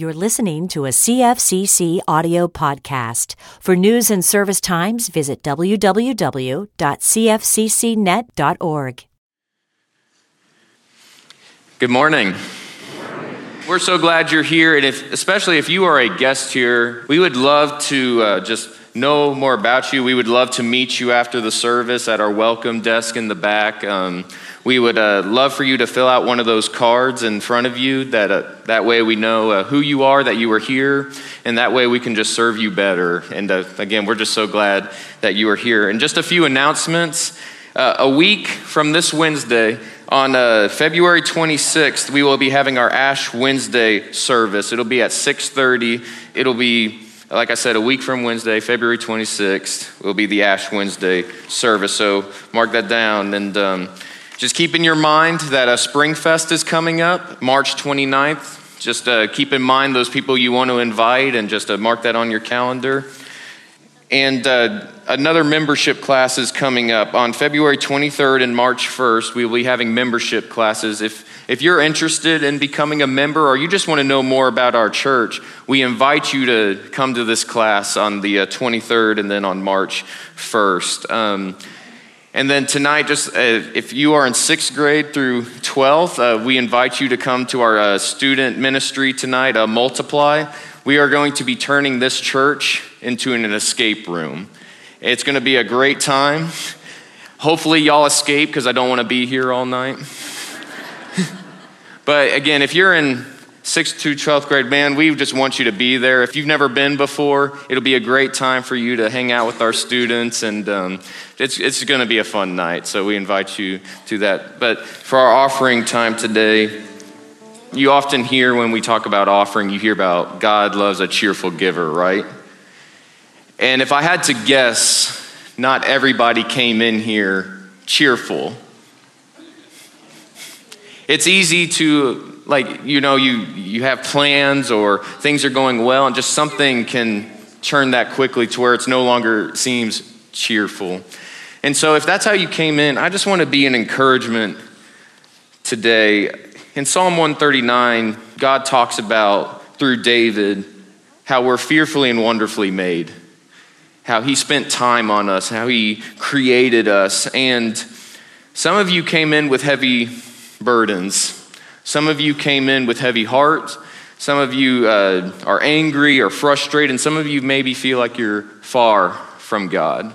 You're listening to a CFCC audio podcast. For news and service times, visit www.cfccnet.org. Good morning. We're so glad you're here, and if, especially if you are a guest here, we would love to uh, just know more about you. We would love to meet you after the service at our welcome desk in the back. Um, we would uh, love for you to fill out one of those cards in front of you. That uh, that way we know uh, who you are, that you are here, and that way we can just serve you better. And uh, again, we're just so glad that you are here. And just a few announcements. Uh, a week from this Wednesday, on uh, February 26th, we will be having our Ash Wednesday service. It'll be at 6:30. It'll be like I said, a week from Wednesday, February 26th, will be the Ash Wednesday service. So mark that down. And um, just keep in your mind that a Spring Fest is coming up, March 29th. Just uh, keep in mind those people you want to invite and just uh, mark that on your calendar. And uh, another membership class is coming up on February 23rd and March 1st. We will be having membership classes. If, if you're interested in becoming a member or you just want to know more about our church, we invite you to come to this class on the 23rd uh, and then on March 1st. Um, and then tonight, just uh, if you are in sixth grade through 12th, uh, we invite you to come to our uh, student ministry tonight, uh, Multiply. We are going to be turning this church into an escape room. It's going to be a great time. Hopefully, y'all escape because I don't want to be here all night. but again, if you're in sixth to 12th grade, man, we just want you to be there. If you've never been before, it'll be a great time for you to hang out with our students, and um, it's, it's going to be a fun night. So we invite you to that. But for our offering time today, you often hear when we talk about offering, you hear about God loves a cheerful giver, right? And if I had to guess, not everybody came in here cheerful. It's easy to like you know you you have plans or things are going well and just something can turn that quickly to where it's no longer seems cheerful. And so if that's how you came in i just want to be an encouragement today. In psalm 139 god talks about through david how we're fearfully and wonderfully made how he spent time on us how he created us. And some of you came in with heavy burdens some of you came in with heavy hearts. Some of you uh, are angry or frustrated, and some of you maybe feel like you're far from God.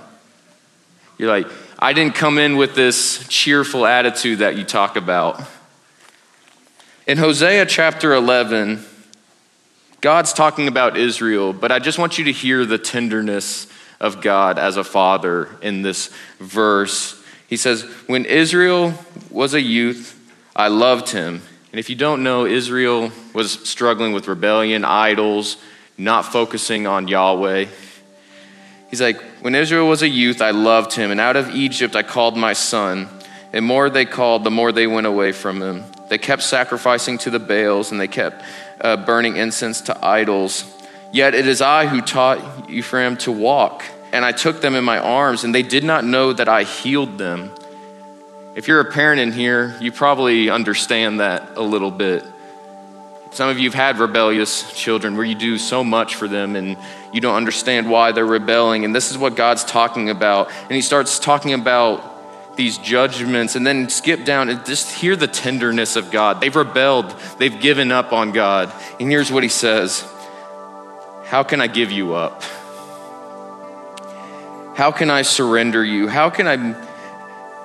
You're like, I didn't come in with this cheerful attitude that you talk about. In Hosea chapter 11, God's talking about Israel, but I just want you to hear the tenderness of God as a father in this verse. He says, When Israel was a youth, I loved him and if you don't know, Israel was struggling with rebellion, idols, not focusing on Yahweh. He's like, When Israel was a youth, I loved him, and out of Egypt I called my son. And more they called, the more they went away from him. They kept sacrificing to the Baals, and they kept uh, burning incense to idols. Yet it is I who taught Ephraim to walk, and I took them in my arms, and they did not know that I healed them. If you're a parent in here, you probably understand that a little bit. Some of you have had rebellious children where you do so much for them and you don't understand why they're rebelling. And this is what God's talking about. And He starts talking about these judgments and then skip down and just hear the tenderness of God. They've rebelled, they've given up on God. And here's what He says How can I give you up? How can I surrender you? How can I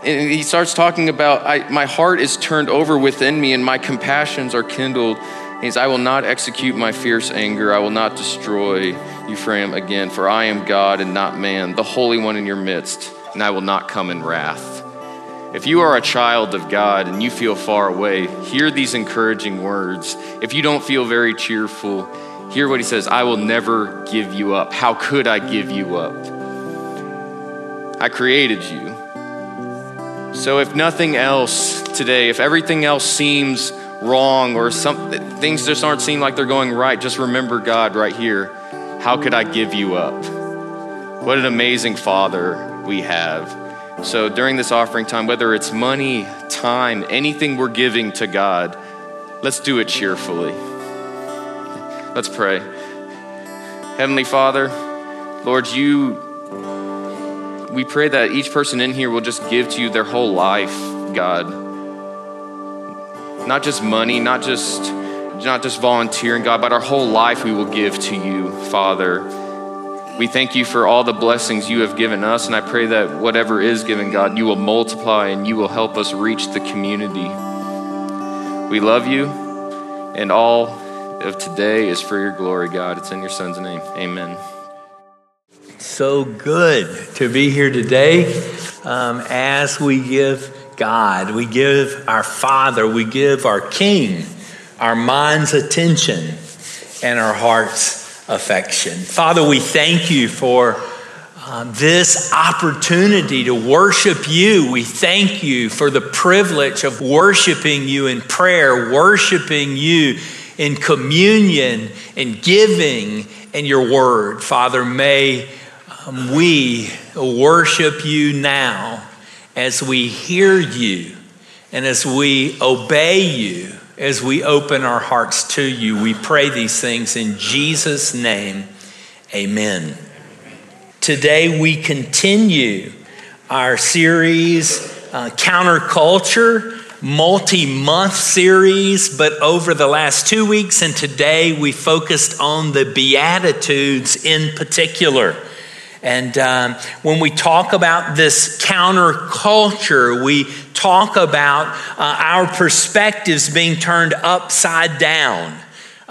and he starts talking about, I, my heart is turned over within me and my compassions are kindled. He says, I will not execute my fierce anger. I will not destroy Ephraim again, for I am God and not man, the Holy One in your midst, and I will not come in wrath. If you are a child of God and you feel far away, hear these encouraging words. If you don't feel very cheerful, hear what he says I will never give you up. How could I give you up? I created you. So, if nothing else today, if everything else seems wrong or some, things just aren't seem like they're going right, just remember God right here. How could I give you up? What an amazing Father we have. So, during this offering time, whether it's money, time, anything we're giving to God, let's do it cheerfully. Let's pray. Heavenly Father, Lord, you, we pray that each person in here will just give to you their whole life, God. Not just money, not just, not just volunteering, God, but our whole life we will give to you, Father. We thank you for all the blessings you have given us, and I pray that whatever is given, God, you will multiply and you will help us reach the community. We love you, and all of today is for your glory, God. It's in your Son's name. Amen. So good to be here today um, as we give God, we give our Father, we give our King our mind's attention and our heart's affection. Father, we thank you for um, this opportunity to worship you. We thank you for the privilege of worshiping you in prayer, worshiping you in communion and giving in your word. Father, may we worship you now as we hear you and as we obey you, as we open our hearts to you. We pray these things in Jesus' name. Amen. Today we continue our series, uh, Counterculture multi month series, but over the last two weeks and today we focused on the Beatitudes in particular. And um, when we talk about this counterculture, we talk about uh, our perspectives being turned upside down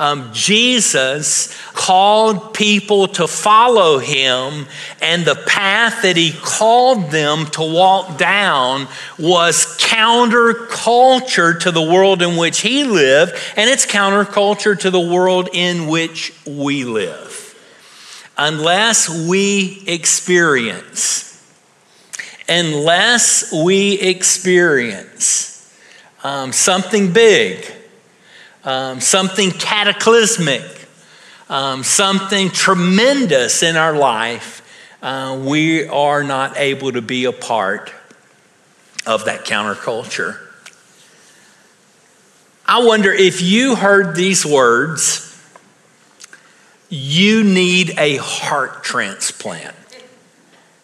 um, Jesus called people to follow him, and the path that he called them to walk down was counterculture to the world in which he lived, and it's counterculture to the world in which we live. Unless we experience, unless we experience um, something big, um, something cataclysmic, um, something tremendous in our life, uh, we are not able to be a part of that counterculture. I wonder if you heard these words, you need a heart transplant.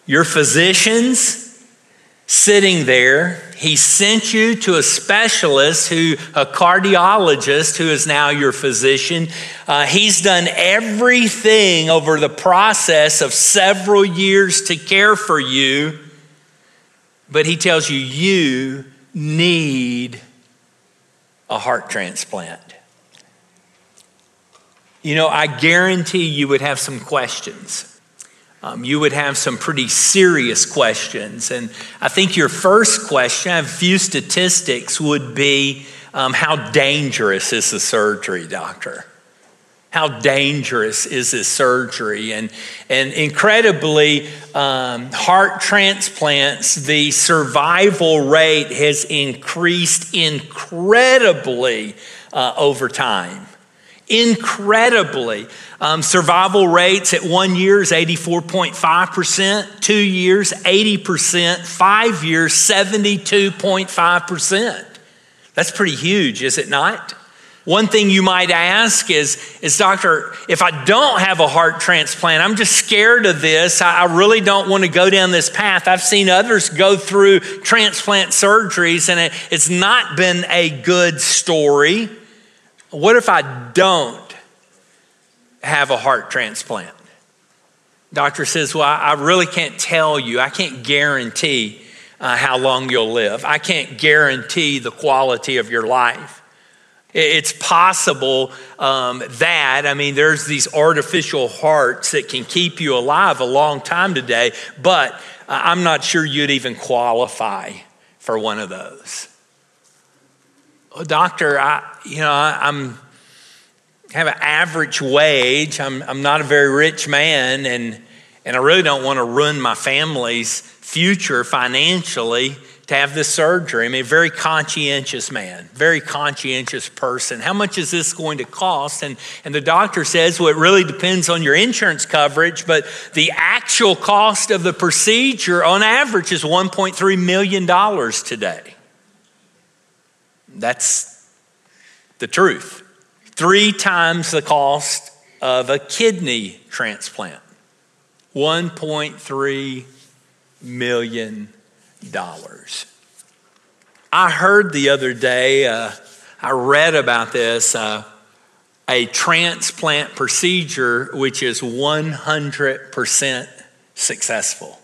Your physicians, sitting there. He sent you to a specialist who, a cardiologist who is now your physician. Uh, he's done everything over the process of several years to care for you, but he tells you you need a heart transplant. You know, I guarantee you would have some questions um, you would have some pretty serious questions. And I think your first question, I have a few statistics, would be um, how dangerous is the surgery, doctor? How dangerous is this surgery? And, and incredibly, um, heart transplants, the survival rate has increased incredibly uh, over time incredibly. Um, survival rates at one year is 84.5%, two years, 80%, five years, 72.5%. That's pretty huge, is it not? One thing you might ask is, is Doctor, if I don't have a heart transplant, I'm just scared of this. I, I really don't want to go down this path. I've seen others go through transplant surgeries and it, it's not been a good story. What if I don't have a heart transplant? Doctor says, Well, I really can't tell you. I can't guarantee uh, how long you'll live. I can't guarantee the quality of your life. It's possible um, that, I mean, there's these artificial hearts that can keep you alive a long time today, but uh, I'm not sure you'd even qualify for one of those doctor, I, you know, I, am have an average wage. I'm, I'm not a very rich man, and, and I really don't want to ruin my family's future financially to have this surgery. I mean, a very conscientious man, very conscientious person. How much is this going to cost? And, and the doctor says, well, it really depends on your insurance coverage, but the actual cost of the procedure on average is $1.3 million today. That's the truth. Three times the cost of a kidney transplant. $1.3 million. I heard the other day, uh, I read about this, uh, a transplant procedure which is 100% successful.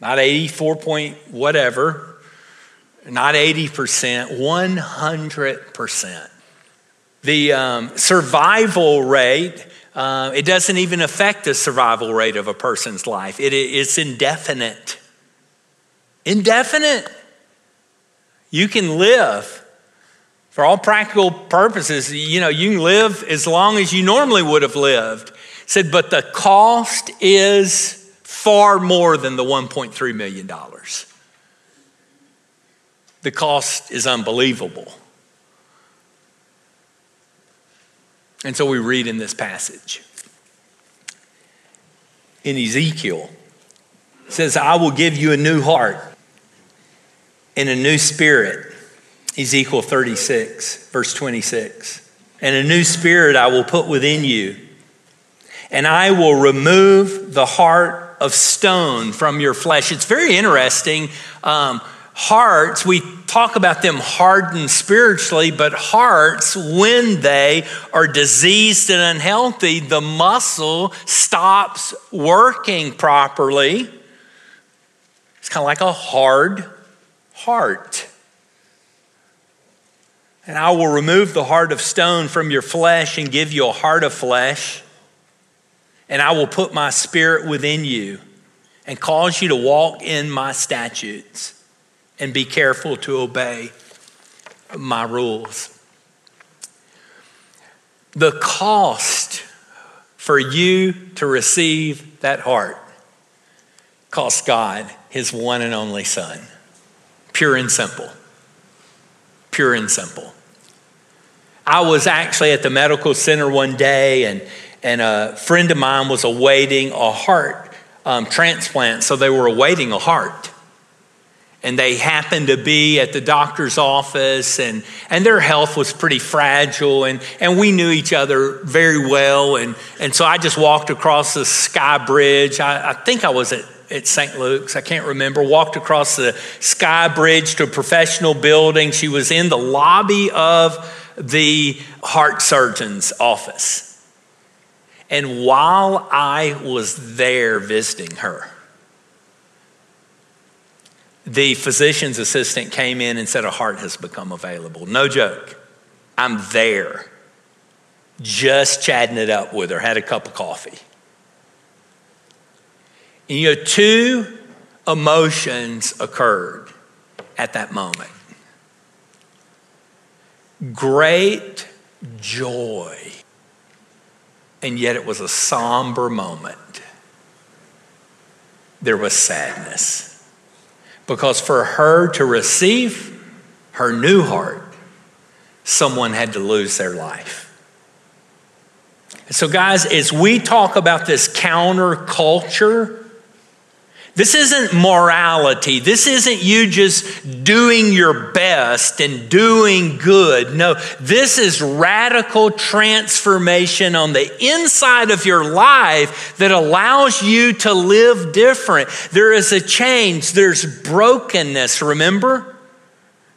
Not 84 point whatever, not 80%, 100%. The um, survival rate, uh, it doesn't even affect the survival rate of a person's life. It, it's indefinite. Indefinite. You can live for all practical purposes, you know, you can live as long as you normally would have lived. It said, but the cost is far more than the $1.3 million. The cost is unbelievable. And so we read in this passage. In Ezekiel, says, I will give you a new heart and a new spirit Ezekiel 36, verse 26. And a new spirit I will put within you, and I will remove the heart of stone from your flesh. It's very interesting. Um, hearts, we talk about them hardened spiritually, but hearts, when they are diseased and unhealthy, the muscle stops working properly. It's kind of like a hard heart. And I will remove the heart of stone from your flesh and give you a heart of flesh. And I will put my spirit within you and cause you to walk in my statutes and be careful to obey my rules. The cost for you to receive that heart cost God his one and only Son, pure and simple pure and simple. I was actually at the medical center one day, and, and a friend of mine was awaiting a heart um, transplant, so they were awaiting a heart. And they happened to be at the doctor's office, and, and their health was pretty fragile, and, and we knew each other very well. And, and so I just walked across the sky bridge. I, I think I was at at St. Luke's. I can't remember. Walked across the sky bridge to a professional building. She was in the lobby of the heart surgeon's office. And while I was there visiting her, the physician's assistant came in and said, A heart has become available. No joke. I'm there, just chatting it up with her, had a cup of coffee. And you know, two emotions occurred at that moment great joy, and yet it was a somber moment. There was sadness. Because for her to receive her new heart, someone had to lose their life. So, guys, as we talk about this counterculture, this isn't morality. This isn't you just doing your best and doing good. No, this is radical transformation on the inside of your life that allows you to live different. There is a change, there's brokenness, remember?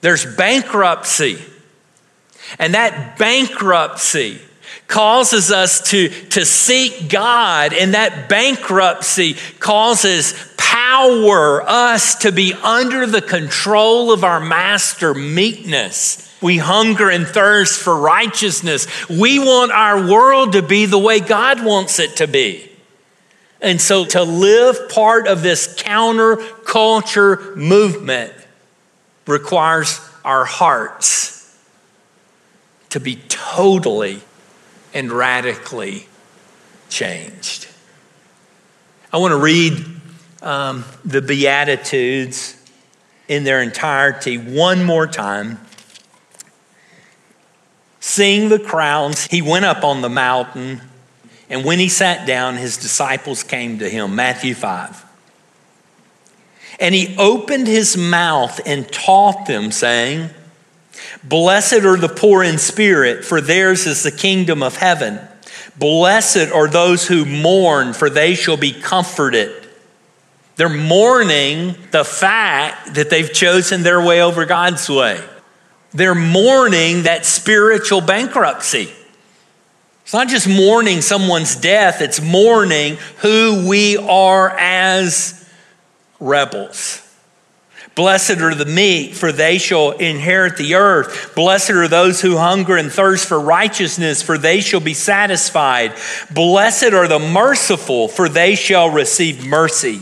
There's bankruptcy. And that bankruptcy causes us to, to seek God, and that bankruptcy causes power us to be under the control of our master, meekness. We hunger and thirst for righteousness. We want our world to be the way God wants it to be. And so to live part of this counterculture movement requires our hearts to be totally and radically changed. I want to read um, the Beatitudes in their entirety one more time. Seeing the crowds, he went up on the mountain, and when he sat down, his disciples came to him. Matthew 5. And he opened his mouth and taught them, saying, Blessed are the poor in spirit, for theirs is the kingdom of heaven. Blessed are those who mourn, for they shall be comforted. They're mourning the fact that they've chosen their way over God's way. They're mourning that spiritual bankruptcy. It's not just mourning someone's death, it's mourning who we are as rebels. Blessed are the meek, for they shall inherit the earth. Blessed are those who hunger and thirst for righteousness, for they shall be satisfied. Blessed are the merciful, for they shall receive mercy.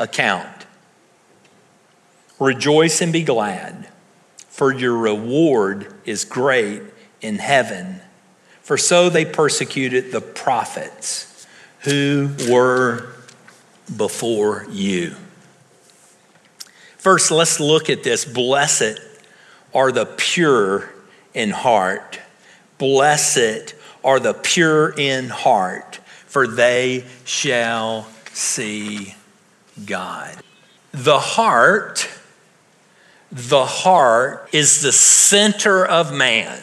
account. Rejoice and be glad, for your reward is great in heaven. For so they persecuted the prophets who were before you. First, let's look at this. Blessed are the pure in heart. Blessed are the pure in heart, for they shall see God. The heart, the heart is the center of man.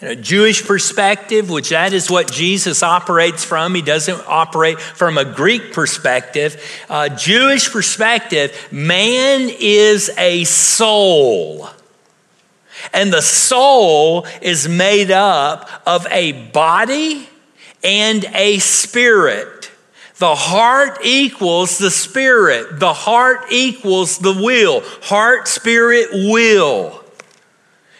In a Jewish perspective, which that is what Jesus operates from, he doesn't operate from a Greek perspective. Uh, Jewish perspective, man is a soul. And the soul is made up of a body and a spirit. The heart equals the spirit. The heart equals the will. Heart, spirit, will.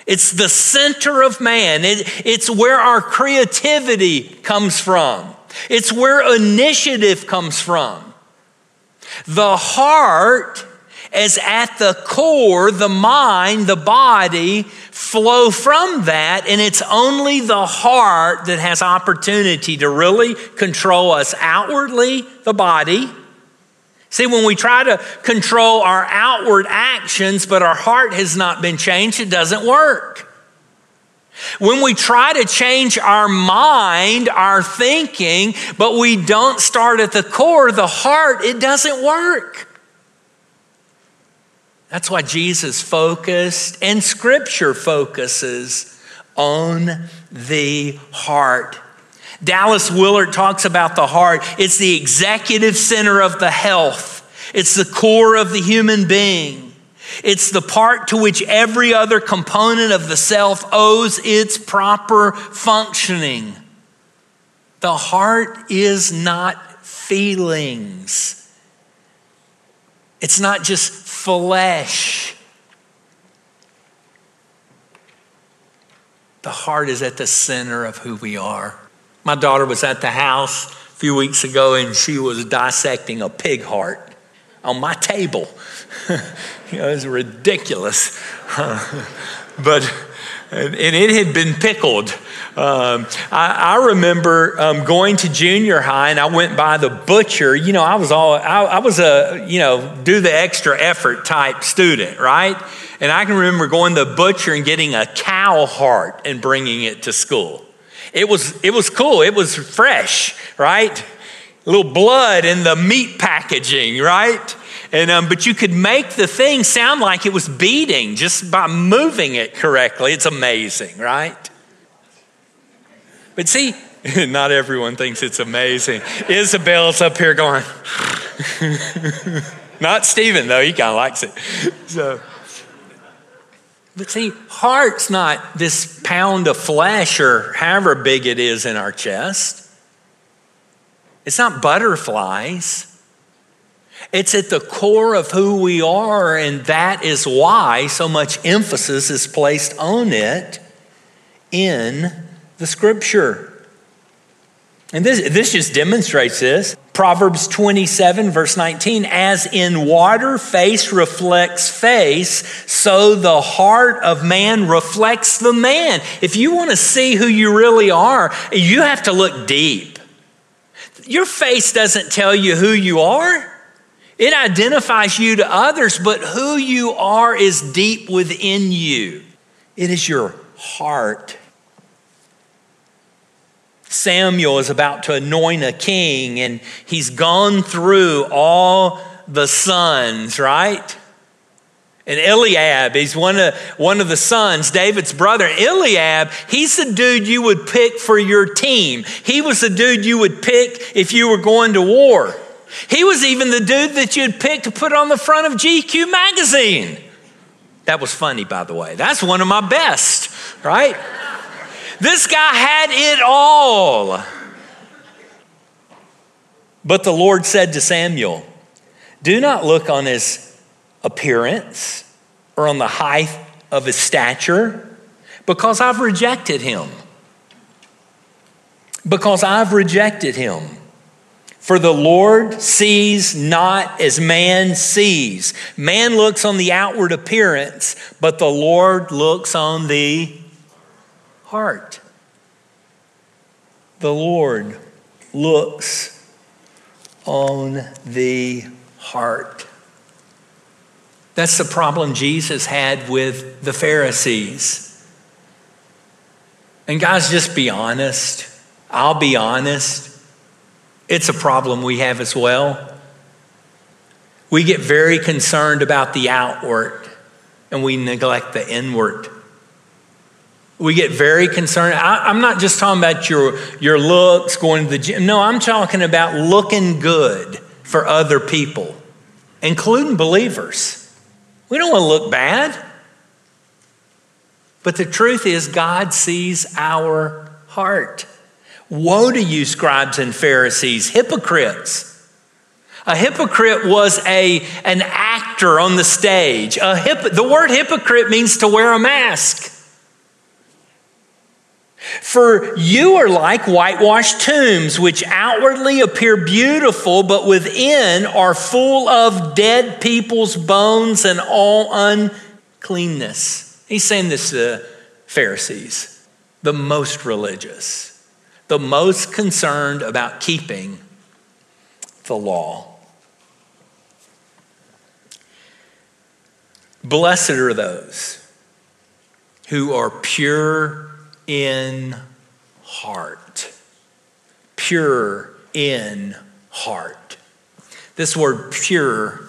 It's the center of man. It, it's where our creativity comes from. It's where initiative comes from. The heart is at the core, the mind, the body flow from that, and it's only the heart that has opportunity to really control us outwardly, the body, See, when we try to control our outward actions, but our heart has not been changed, it doesn't work. When we try to change our mind, our thinking, but we don't start at the core, the heart, it doesn't work. That's why Jesus focused and Scripture focuses on the heart Dallas Willard talks about the heart. It's the executive center of the health. It's the core of the human being. It's the part to which every other component of the self owes its proper functioning. The heart is not feelings. It's not just flesh. The heart is at the center of who we are. My daughter was at the house a few weeks ago and she was dissecting a pig heart on my table. you know, it was ridiculous. but, and it had been pickled. Um, I, I, remember um, going to junior high and I went by the butcher. You know, I was all, I, I was a, you know, do the extra effort type student, right? And I can remember going to the butcher and getting a cow heart and bringing it to school. It was, it was cool. It was fresh, right? A little blood in the meat packaging, right? And, um, but you could make the thing sound like it was beating just by moving it correctly. It's amazing, right? But see, not everyone thinks it's amazing. Isabel's up here going, not Stephen, though. He kind of likes it. So, but see, heart's not this pound of flesh or however big it is in our chest. It's not butterflies. It's at the core of who we are, and that is why so much emphasis is placed on it in the scripture. And this, this just demonstrates this. Proverbs 27, verse 19, as in water face reflects face, so the heart of man reflects the man. If you want to see who you really are, you have to look deep. Your face doesn't tell you who you are. It identifies you to others, but who you are is deep within you. It is your heart Samuel is about to anoint a king, and he's gone through all the sons, right? And Eliab, he's one of, one of the sons, David's brother. Eliab, he's the dude you would pick for your team. He was the dude you would pick if you were going to war. He was even the dude that you'd pick to put on the front of GQ magazine. That was funny, by the way. That's one of my best, right? This guy had it all. But the Lord said to Samuel, Do not look on his appearance or on the height of his stature, because I've rejected him. Because I've rejected him. For the Lord sees not as man sees. Man looks on the outward appearance, but the Lord looks on the heart. The Lord looks on the heart. That's the problem Jesus had with the Pharisees. And guys, just be honest. I'll be honest. It's a problem we have as well. We get very concerned about the outward and we neglect the inward. We get very concerned. I, am not just talking about your, your looks, going to the gym. No, I'm talking about looking good for other people, including believers. We don't want to look bad. But the truth is, God sees our heart. Woe to you, scribes and Pharisees, hypocrites! A hypocrite was a, an actor on the stage. A hip, the word hypocrite means to wear a mask. For you are like whitewashed tombs, which outwardly appear beautiful, but within are full of dead people's bones and all uncleanness. He's saying this to Pharisees, the most religious, the most concerned about keeping the law. Blessed are those who are pure in heart. Pure in heart. This word pure,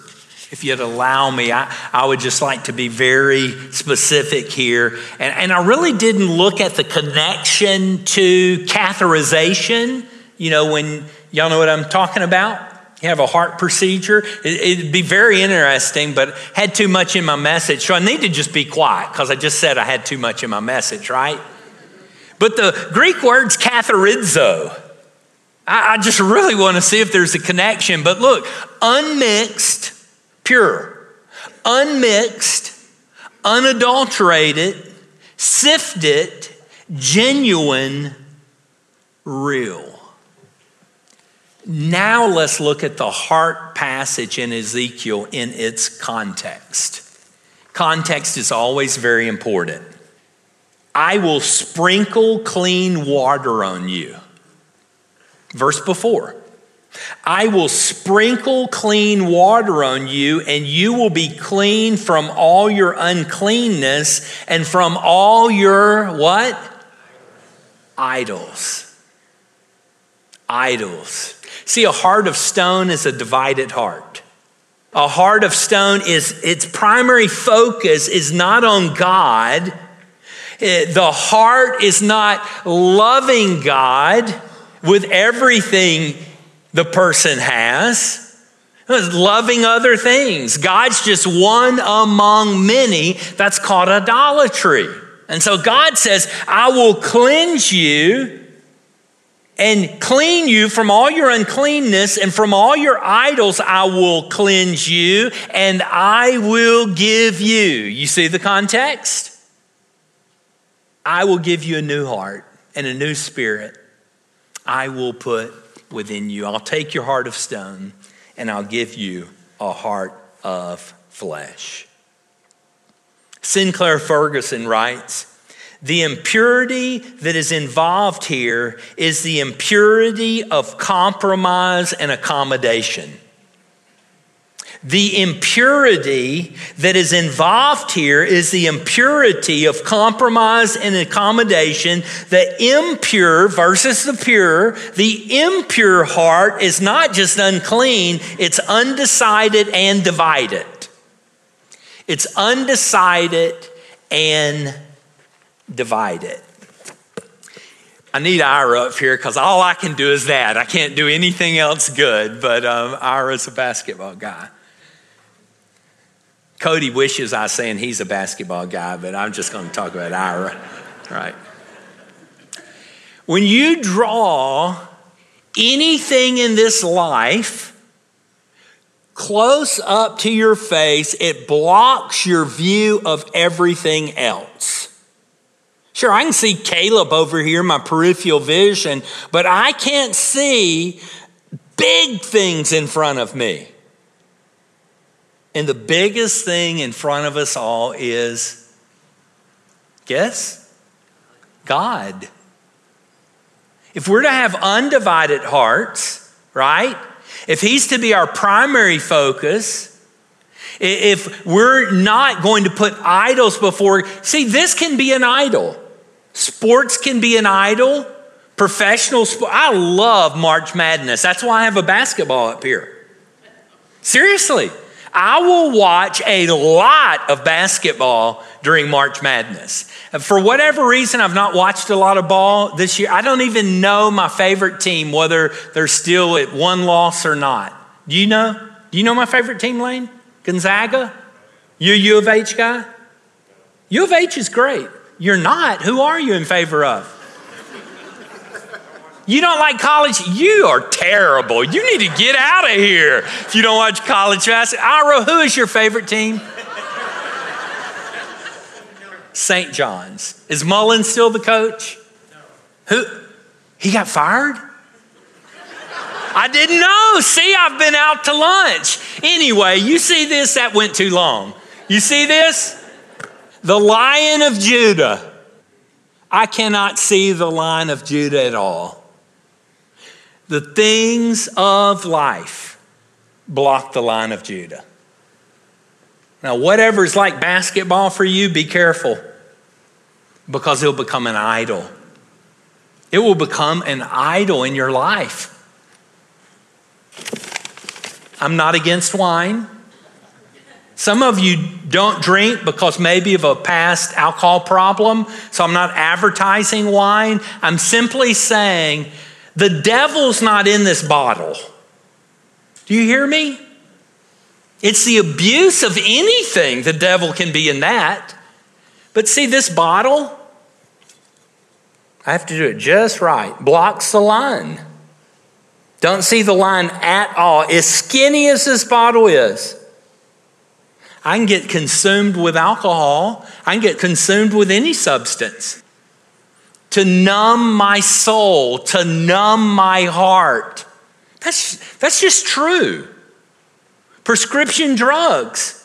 if you'd allow me, I, I would just like to be very specific here. And, and I really didn't look at the connection to catheterization. You know, when y'all know what I'm talking about? You have a heart procedure. It, would be very interesting, but had too much in my message. So I need to just be quiet because I just said I had too much in my message, right? But the Greek word's katharizo. I just really want to see if there's a connection. But look, unmixed, pure, unmixed, unadulterated, sifted, genuine, real. Now let's look at the heart passage in Ezekiel in its context. Context is always very important. I will sprinkle clean water on you. Verse before. I will sprinkle clean water on you, and you will be clean from all your uncleanness and from all your what? Idols. Idols. See, a heart of stone is a divided heart. A heart of stone is its primary focus is not on God eh, the heart is not loving God with everything the person has. Loving other things. God's just one among many. That's called idolatry. And so God says, I will cleanse you and clean you from all your uncleanness and from all your idols I will cleanse you and I will give you. You see the context? I will give you a new heart and a new spirit. I will put within you. I'll take your heart of stone and I'll give you a heart of flesh. Sinclair Ferguson writes The impurity that is involved here is the impurity of compromise and accommodation. The impurity that is involved here is the impurity of compromise and accommodation. The impure versus the pure. The impure heart is not just unclean, it's undecided and divided. It's undecided and divided. I need Ira up here because all I can do is that. I can't do anything else good, but um, Ira's a basketball guy. Cody wishes I was saying he's a basketball guy, but I'm just going to talk about Ira. Right. When you draw anything in this life close up to your face, it blocks your view of everything else. Sure, I can see Caleb over here, my peripheral vision, but I can't see big things in front of me. And the biggest thing in front of us all is guess? God. If we're to have undivided hearts, right? If He's to be our primary focus, if we're not going to put idols before, see, this can be an idol. Sports can be an idol. Professional sport. I love March Madness. That's why I have a basketball up here. Seriously. I will watch a lot of basketball during March Madness. For whatever reason, I've not watched a lot of ball this year. I don't even know my favorite team, whether they're still at one loss or not. Do you know? Do you know my favorite team, Lane? Gonzaga? You U of H guy? U of H is great. You're not. Who are you in favor of? You don't like college? You are terrible. You need to get out of here if you don't watch college basketball. Ira, who is your favorite team? St. John's. Is Mullin still the coach? Who? He got fired? I didn't know. See, I've been out to lunch. Anyway, you see this? That went too long. You see this? The Lion of Judah. I cannot see the Lion of Judah at all. The things of life block the Lion of Judah. Now, whatever is like basketball for you, be careful because it'll become an idol. It will become an idol in your life. I'm not against wine. Some of you don't drink because maybe of a past alcohol problem, so I'm not advertising wine. I'm simply saying the devil's not in this bottle. Do you hear me? It's the abuse of anything, the devil can be in that. But see, this bottle, I have to do it just right, blocks the line. Don't see the line at all. As skinny as this bottle is, I can get consumed with alcohol, I can get consumed with any substance to numb my soul, to numb my heart. That's, that's just true. Prescription drugs.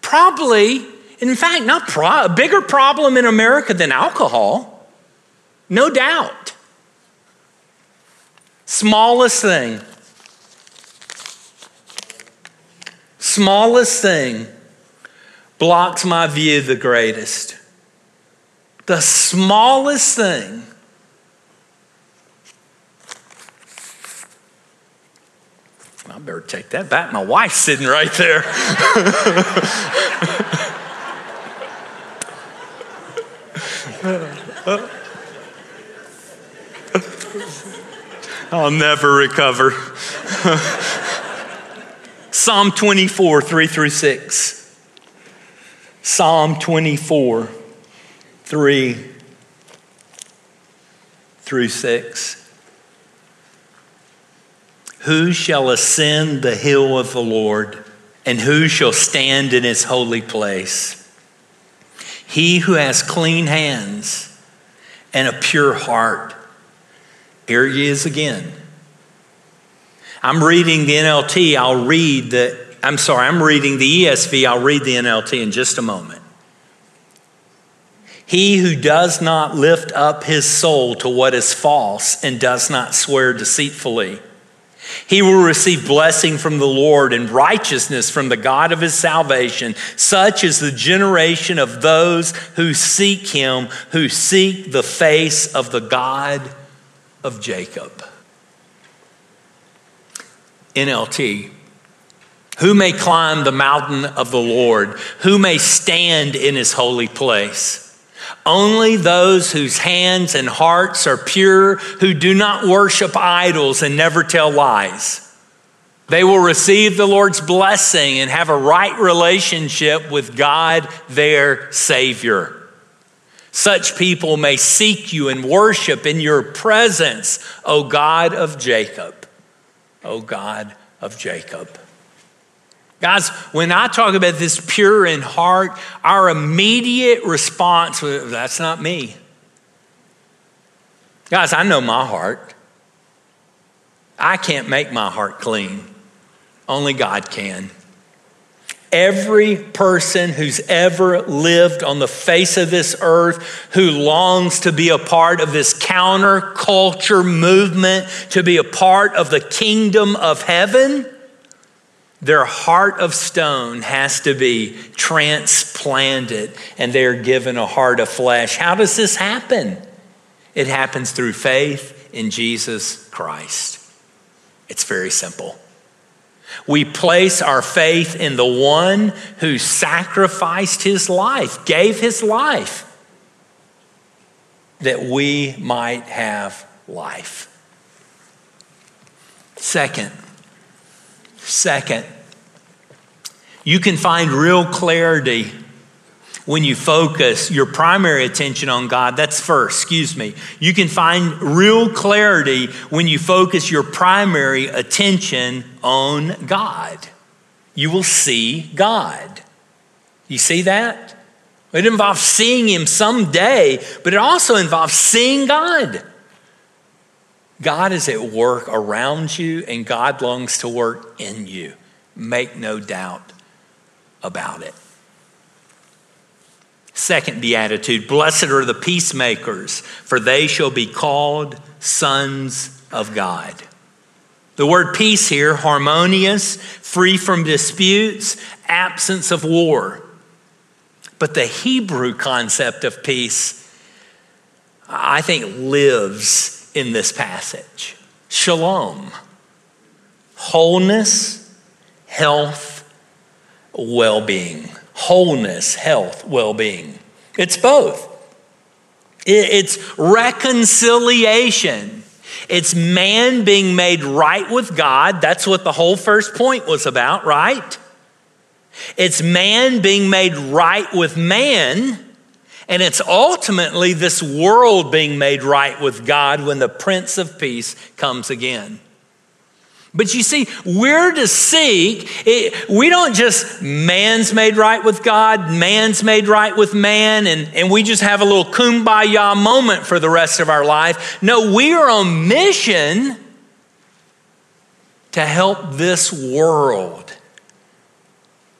Probably, in fact, not pro- a bigger problem in America than alcohol. No doubt. Smallest thing. Smallest thing blocks my view the greatest the smallest thing I better take that back. My wife's sitting right there. I'll never recover. Psalm 24, 3 through 6. Psalm 24. 3 through 6. Who shall ascend the hill of the Lord, and who shall stand in his holy place? He who has clean hands and a pure heart, Here he is again. I'm reading the NLT. I'll read the, I'm sorry, I'm reading the ESV. I'll read the NLT in just a moment. He who does not lift up his soul to what is false and does not swear deceitfully. He will receive blessing from the Lord and righteousness from the God of his salvation. Such is the generation of those who seek him, who seek the face of the God of Jacob. NLT. Who may climb the mountain of the Lord? Who may stand in his holy place? Only those whose hands and hearts are pure, who do not worship idols and never tell lies. They will receive the Lord's blessing and have a right relationship with God, their Savior. Such people may seek you and worship in your presence, O God of Jacob. O God of Jacob. Guys, when I talk about this pure in heart, our immediate response was, that's not me. Guys, I know my heart. I can't make my heart clean. Only God can. Every person who's ever lived on the face of this earth who longs to be a part of this counterculture movement, to be a part of the kingdom of heaven, their heart of stone has to be transplanted and they're given a heart of flesh. How does this happen? It happens through faith in Jesus Christ. It's very simple. We place our faith in the one who sacrificed his life, gave his life, that we might have life. Second, Second, you can find real clarity when you focus your primary attention on God. That's first, excuse me. You can find real clarity when you focus your primary attention on God. You will see God. You see that? It involves seeing Him someday, but it also involves seeing God. God is at work around you and God longs to work in you. Make no doubt about it. Second beatitude Blessed are the peacemakers, for they shall be called sons of God. The word peace here, harmonious, free from disputes, absence of war. But the Hebrew concept of peace, I think, lives in this passage shalom, wholeness, health, well being. Wholeness, health, well being. It's both. It's reconciliation. It's man being made right with God. That's what the whole first point was about, right? It's man being made right with man. And it's ultimately this world being made right with God when the Prince of Peace comes again. But you see, we're to seek, it, we don't just man's made right with God, man's made right with man, and, and we just have a little kumbaya moment for the rest of our life. No, we are on mission to help this world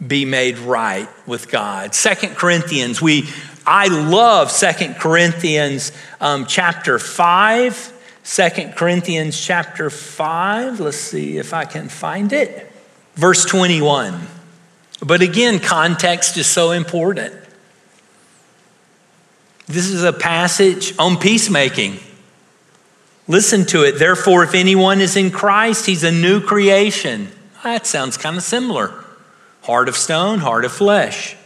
be made right with God. Second Corinthians, we I love Second Corinthians um, chapter 5. 2 Corinthians chapter 5. Let's see if I can find it. Verse 21. But again, context is so important. This is a passage on peacemaking. Listen to it. Therefore, if anyone is in Christ, he's a new creation. That sounds kind of similar. Heart of stone, heart of flesh.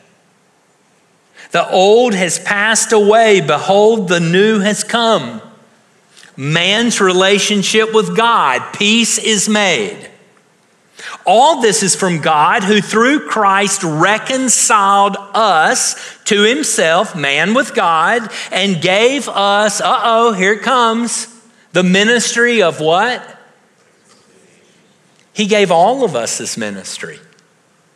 The old has passed away. Behold, the new has come. Man's relationship with God, peace is made. All this is from God who through Christ reconciled us to himself, man with God, and gave us, uh oh, here it comes, the ministry of what? He gave all of us this ministry.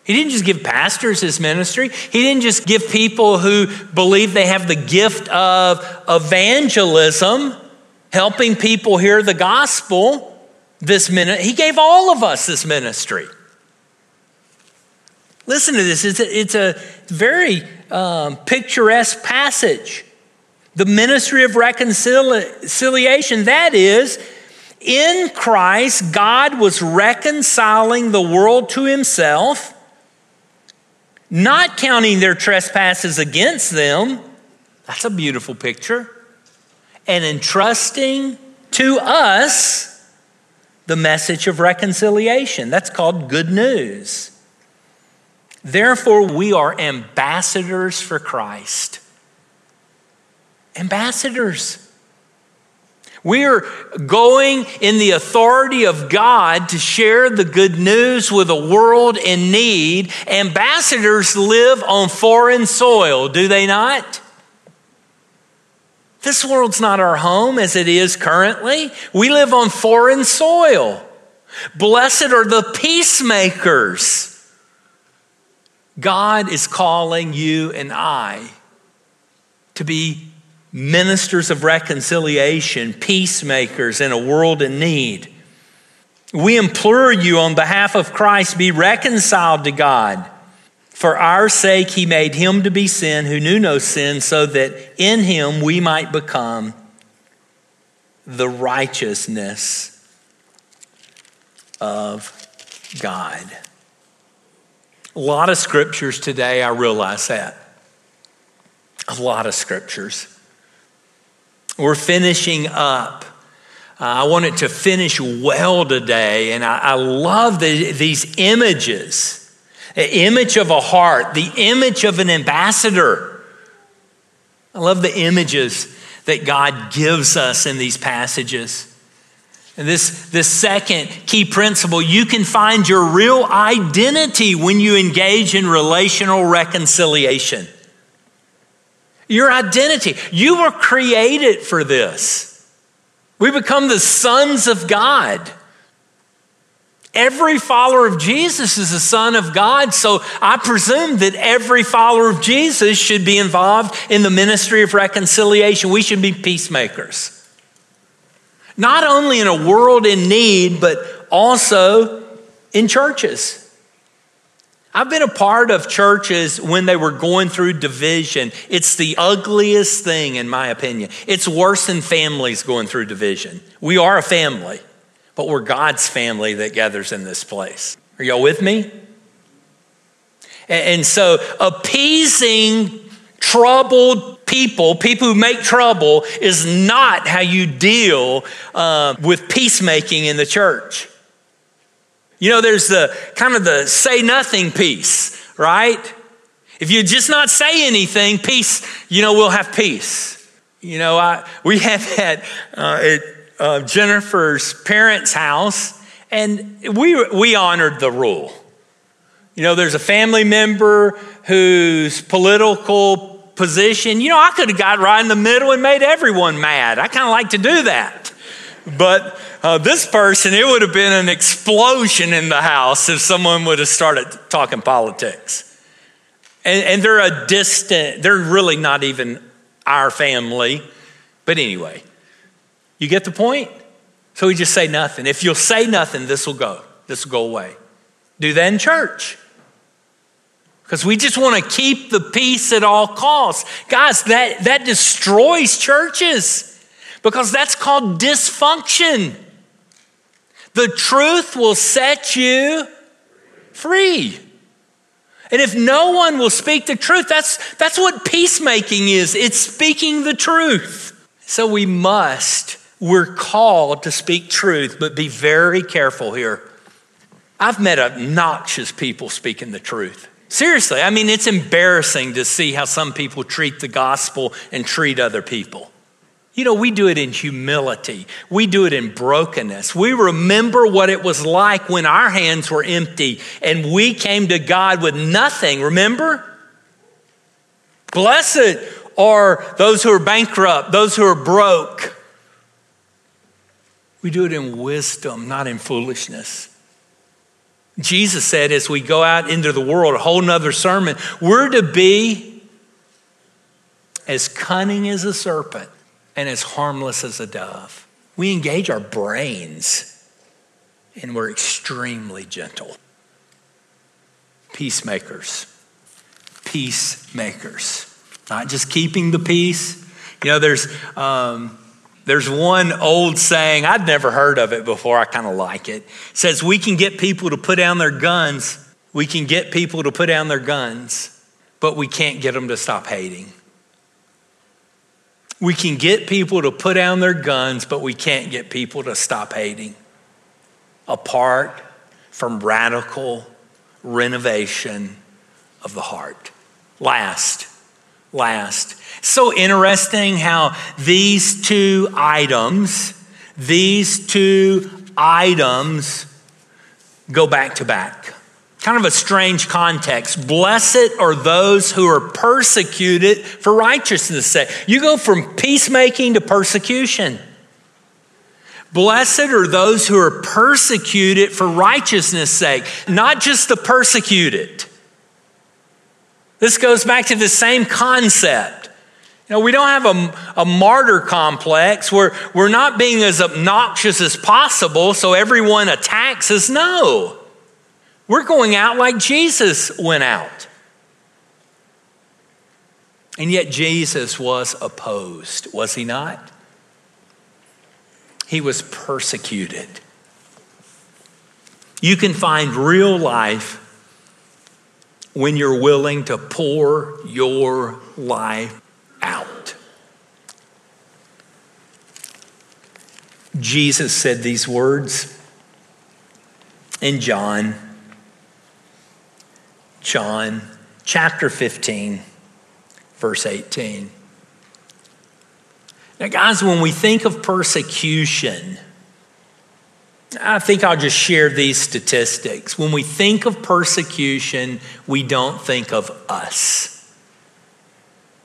He didn't just give pastors his ministry. He didn't just give people who believe they have the gift of evangelism. helping people hear the gospel this minute. He gave all of us this ministry. Listen to this. It's a, it's a very um, picturesque passage. The ministry of reconciliation, that is, in Christ, God was reconciling the world to himself, not counting their trespasses against them. That's a beautiful picture. And entrusting to us the message of reconciliation. That's called good news. Therefore, we are ambassadors for Christ. Ambassadors. We are going in the authority of God to share the good news with a world in need. Ambassadors live on foreign soil, do they not? This world's not our home as it is currently. We live on foreign soil. Blessed are the peacemakers. God is calling you and I to be ministers of reconciliation, peacemakers in a world in need. We implore you on behalf of Christ, be reconciled to God. For our sake, he made him to be sin who knew no sin, so that in him we might become the righteousness of God. A lot of scriptures today, I realize that. A lot of scriptures. We're finishing up. Uh, I wanted to finish well today, and I, I love the, these images the image of a heart, the image of an ambassador. I love the images that God gives us in these passages. And this, this second key principle, you can find your real identity when you engage in relational reconciliation. Your identity. You were created for this. We become the sons of God. Every follower of Jesus is a son of God, so I presume that every follower of Jesus should be involved in the ministry of reconciliation. We should be peacemakers not only in a world in need, but also in churches. I've been a part of churches when they were going through division. It's the ugliest thing, in my opinion. It's worse than families going through division. We are a family, but we're God's family that gathers in this place. Are y'all with me? And so, appeasing troubled people, people who make trouble, is not how you deal uh, with peacemaking in the church. You know, there's the kind of the say nothing peace, right? If you just not say anything, peace, you know, we'll have peace. You know, I, we have had uh, at uh, Jennifer's parents' house, and we, we honored the rule. You know, there's a family member whose political position. You know, I could have got right in the middle and made everyone mad. I kind of like to do that. But uh, this person, it would have been an explosion in the house if someone would have started talking politics. And, and they're a distant, they're really not even our family. But anyway, you get the point? So we just say nothing. If you'll say nothing, this will go. This will go away. Do that in church because we just want to keep the peace at all costs. Guys, that, that destroys churches because that's called dysfunction. The truth will set you free. And if no one will speak the truth, that's, that's what peacemaking is it's speaking the truth. So we must, we're called to speak truth, but be very careful here. I've met obnoxious people speaking the truth. Seriously, I mean, it's embarrassing to see how some people treat the gospel and treat other people. You know, we do it in humility. We do it in brokenness. We remember what it was like when our hands were empty and we came to God with nothing. Remember? Blessed are those who are bankrupt, those who are broke. We do it in wisdom, not in foolishness. Jesus said, as we go out into the world, a whole nother sermon, we're to be as cunning as a serpent and as harmless as a dove. We engage our brains and we're extremely gentle. Peacemakers. Peacemakers. Not just keeping the peace. You know, there's, um, there's one old saying, I'd never heard of it before, I kind of like it. it. says, We can get people to put down their guns. We can get people to put down their guns, but we can't get them to stop hating. We can get people to put down their guns, but we can't get people to stop hating. Apart from radical renovation of the heart. Last, last. So interesting how these two items, these two items go back to back. Kind of a strange context. Blessed are those who are persecuted for righteousness' sake. You go from peacemaking to persecution. Blessed are those who are persecuted for righteousness' sake, not just the persecuted. This goes back to the same concept. You know, we don't have a, a martyr complex. We're, we're not being as obnoxious as possible so everyone attacks us. No. We're going out like Jesus went out. And yet Jesus was opposed, was he not? He was persecuted. You can find real life when you're willing to pour your life out. Jesus said these words in John John chapter 15, verse 18. Now, guys, when we think of persecution, I think I'll just share these statistics. When we think of persecution, we don't think of us.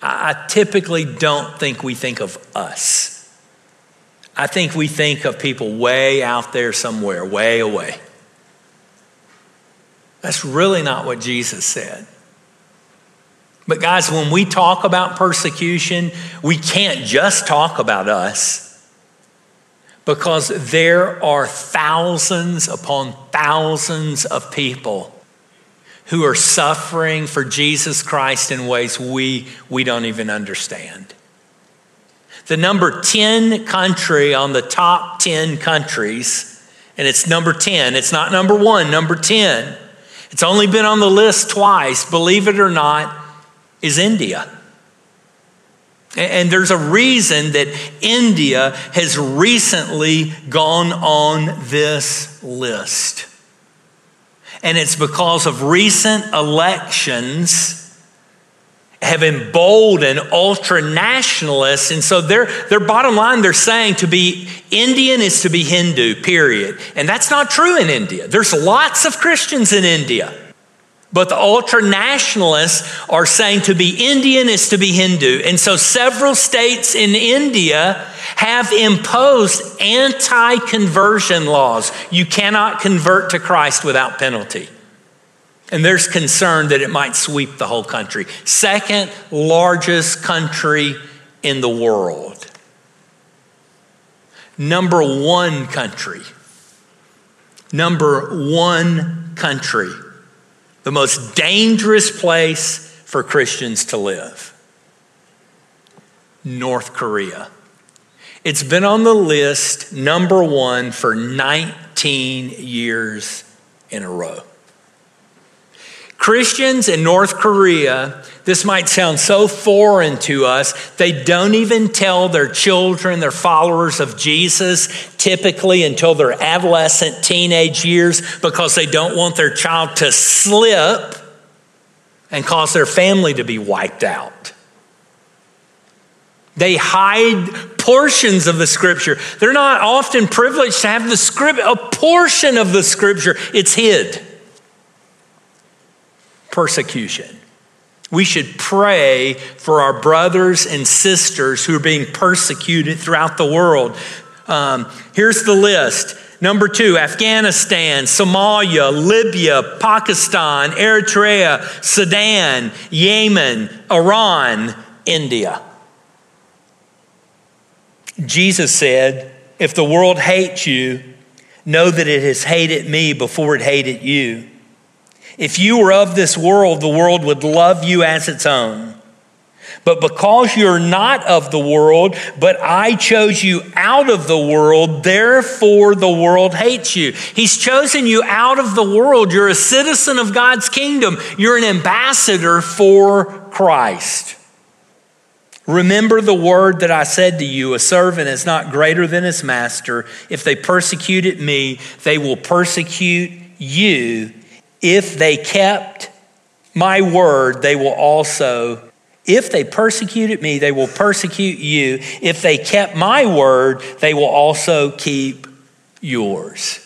I typically don't think we think of us. I think we think of people way out there somewhere, way away. That's really not what Jesus said. But, guys, when we talk about persecution, we can't just talk about us because there are thousands upon thousands of people who are suffering for Jesus Christ in ways we, we don't even understand. The number 10 country on the top 10 countries, and it's number 10, it's not number one, number 10 it's only been on the list twice, believe it or not, is India. And there's a reason that India has recently gone on this list. And it's because of recent elections have emboldened ultra nationalists. And so their, their bottom line, they're saying to be Indian is to be Hindu, period. And that's not true in India. There's lots of Christians in India. But the ultra nationalists are saying to be Indian is to be Hindu. And so several states in India have imposed anti conversion laws. You cannot convert to Christ without penalty. And there's concern that it might sweep the whole country. Second largest country in the world. Number one country. Number one country. The most dangerous place for Christians to live. North Korea. It's been on the list number one for 19 years in a row. Christians in North Korea, this might sound so foreign to us, they don't even tell their children, their followers of Jesus, typically until their adolescent, teenage years, because they don't want their child to slip and cause their family to be wiped out. They hide portions of the scripture. They're not often privileged to have the script, a portion of the scripture, it's hid persecution. We should pray for our brothers and sisters who are being persecuted throughout the world. Um, here's the list. Number two, Afghanistan, Somalia, Libya, Pakistan, Eritrea, Sudan, Yemen, Iran, India. Jesus said If the world hates you, know that it has hated me before it hated you. If you were of this world, the world would love you as its own. But because you're not of the world, but I chose you out of the world, therefore the world hates you. He's chosen you out of the world. You're a citizen of God's kingdom, you're an ambassador for Christ. Remember the word that I said to you a servant is not greater than his master. If they persecuted me, they will persecute you. If they kept my word, they will also if they persecuted me, they will persecute you. If they kept my word, they will also keep yours.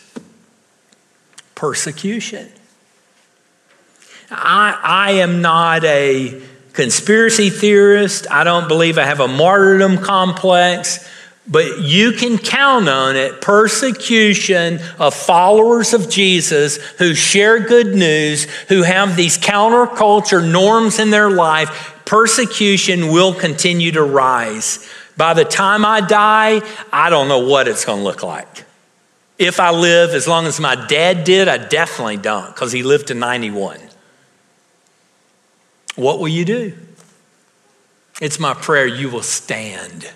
Persecution. I, I am not a conspiracy theorist. I don't believe I have a martyrdom complex. But you can count on it persecution of followers of Jesus who share good news, who have these counterculture norms in their life persecution will continue to rise. By the time I die, I don't know what it's going to look like. If I live as long as my dad did, I definitely don't because he lived to 91. What will you do? It's my prayer you will stand.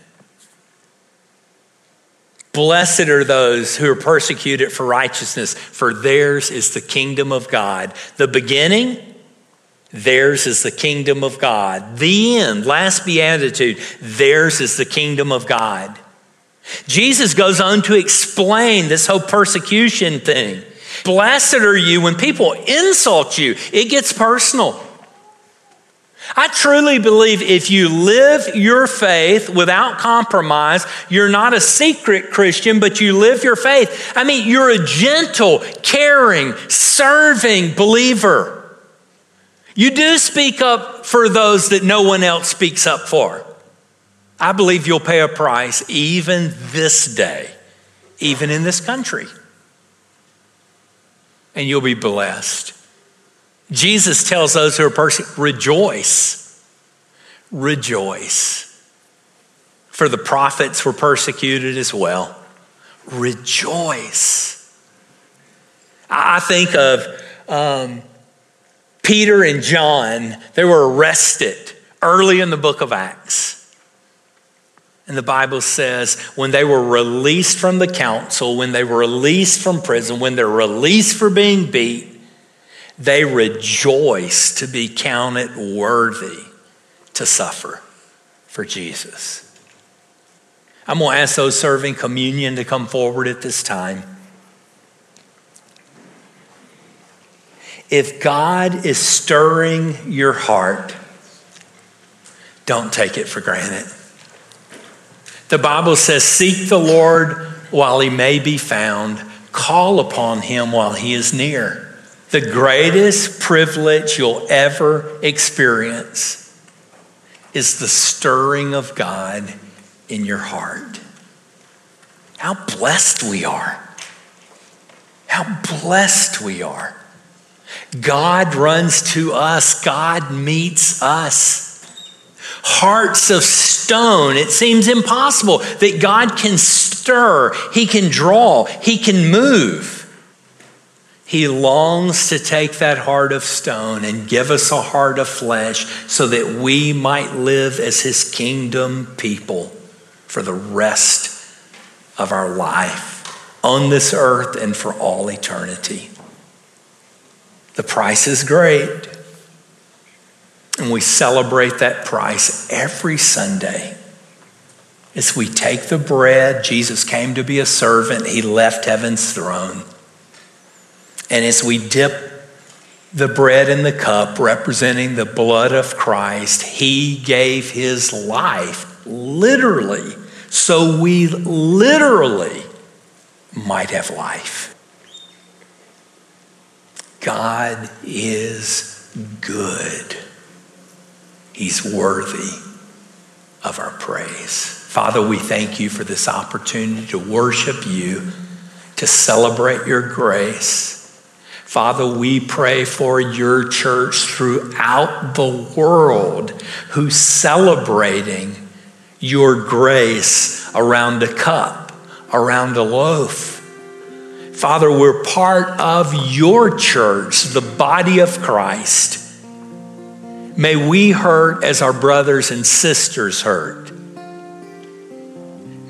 Blessed are those who are persecuted for righteousness, for theirs is the kingdom of God. The beginning Theirs is the kingdom of God. The end, last beatitude, theirs is the kingdom of God. Jesus goes on to explain this whole persecution thing. Blessed are you when people insult you, it gets personal. I truly believe if you live your faith without compromise, you're not a secret Christian, but you live your faith. I mean, you're a gentle, caring, serving believer. You do speak up for those that no one else speaks up for. I believe you'll pay a price even this day, even in this country. And you'll be blessed. Jesus tells those who are persecuted, rejoice. Rejoice. For the prophets were persecuted as well. Rejoice. I think of um, Peter and John, they were arrested early in the book of Acts. And the Bible says when they were released from the council, when they were released from prison, when they're released for being beat, they rejoice to be counted worthy to suffer for Jesus. I'm going to ask those serving communion to come forward at this time. If God is stirring your heart, don't take it for granted. The Bible says, Seek the Lord while he may be found, call upon him while he is near. The greatest privilege you'll ever experience is the stirring of God in your heart. How blessed we are! How blessed we are. God runs to us, God meets us. Hearts of stone, it seems impossible that God can stir, He can draw, He can move. He longs to take that heart of stone and give us a heart of flesh so that we might live as His kingdom people for the rest of our life on this earth and for all eternity. The price is great. And we celebrate that price every Sunday. As we take the bread, Jesus came to be a servant, he left heaven's throne. And as we dip the bread in the cup representing the blood of Christ, he gave his life literally, so we literally might have life. God is good. He's worthy of our praise. Father, we thank you for this opportunity to worship you, to celebrate your grace. Father, we pray for your church throughout the world who's celebrating your grace around a cup around a loaf. Father, we're part of your church, the body of Christ. May we hurt as our brothers and sisters hurt.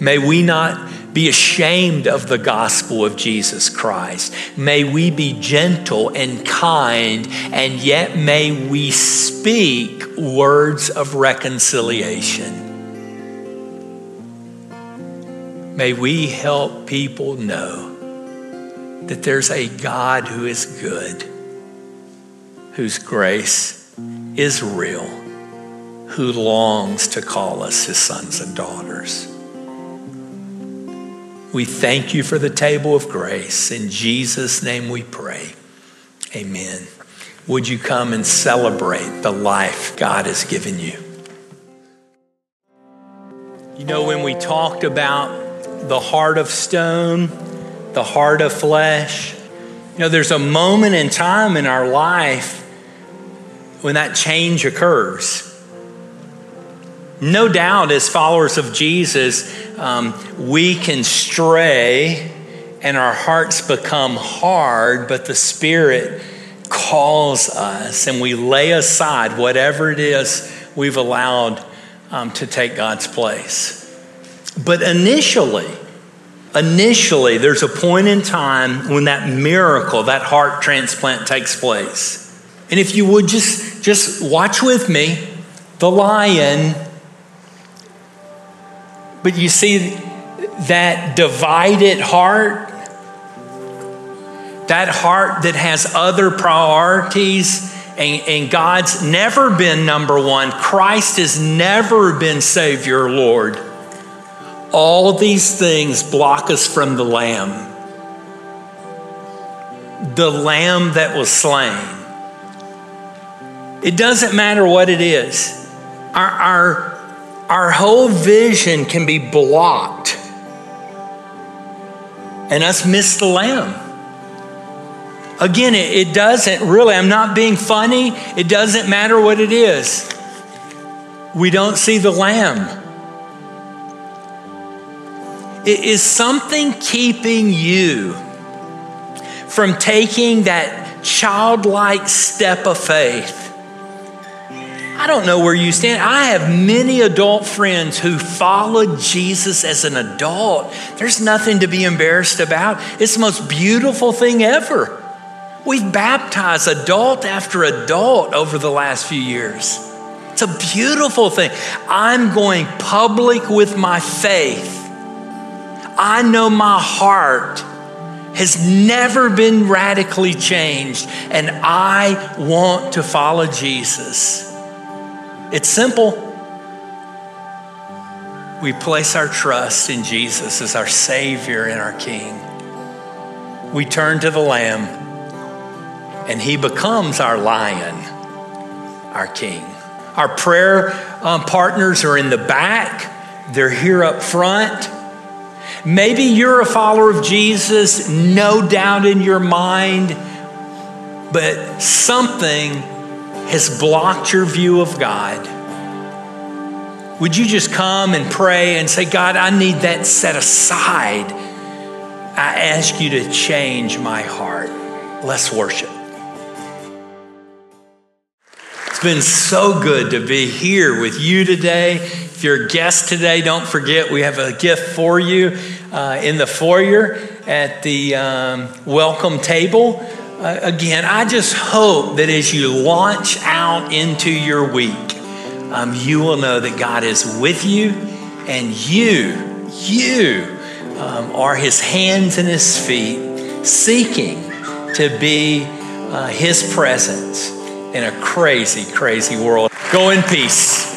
May we not be ashamed of the gospel of Jesus Christ. May we be gentle and kind, and yet may we speak words of reconciliation. May we help people know that there's a God who is good, whose grace is real, who longs to call us his sons and daughters. We thank you for the table of grace. In Jesus' name we pray. Amen. Would you come and celebrate the life God has given you? You know, when we talked about the heart of stone, the heart of flesh. You know, there's a moment in time in our life when that change occurs. No doubt, as followers of Jesus, um, we can stray and our hearts become hard, but the Spirit calls us and we lay aside whatever it is we've allowed um, to take God's place. But initially, initially, there's a point in time when that miracle, that heart transplant takes place. And if you would just, just watch with me, the lion, but you see that divided heart, that heart that has other priorities, and, and, God's never been number one. Christ has never been Savior, Lord. All these things block us from the Lamb, the Lamb that was slain. It doesn't matter what it is, our, our, our whole vision can be blocked and us miss the Lamb. Again, it, it doesn't really, I'm not being funny, it doesn't matter what it is. We don't see the Lamb. It is something keeping you from taking that childlike step of faith? I don't know where you stand. I have many adult friends who followed Jesus as an adult. There's nothing to be embarrassed about. It's the most beautiful thing ever. We've baptized adult after adult over the last few years. It's a beautiful thing. I'm going public with my faith I know my heart has never been radically changed, and I want to follow Jesus. It's simple. We place our trust in Jesus as our Savior and our King. We turn to the Lamb, and He becomes our lion, our King. Our prayer um, partners are in the back, they're here up front. Maybe you're a follower of Jesus, no doubt in your mind, but something has blocked your view of God. Would you just come and pray and say, God, I need that set aside? I ask you to change my heart. Let's worship. It's been so good to be here with you today. If you're a guest today, don't forget we have a gift for you uh, in the foyer at the um, welcome table. Uh, again, I just hope that as you launch out into your week, um, you will know that God is with you and you, you um, are his hands and his feet, seeking to be uh, his presence in a crazy, crazy world. Go in peace.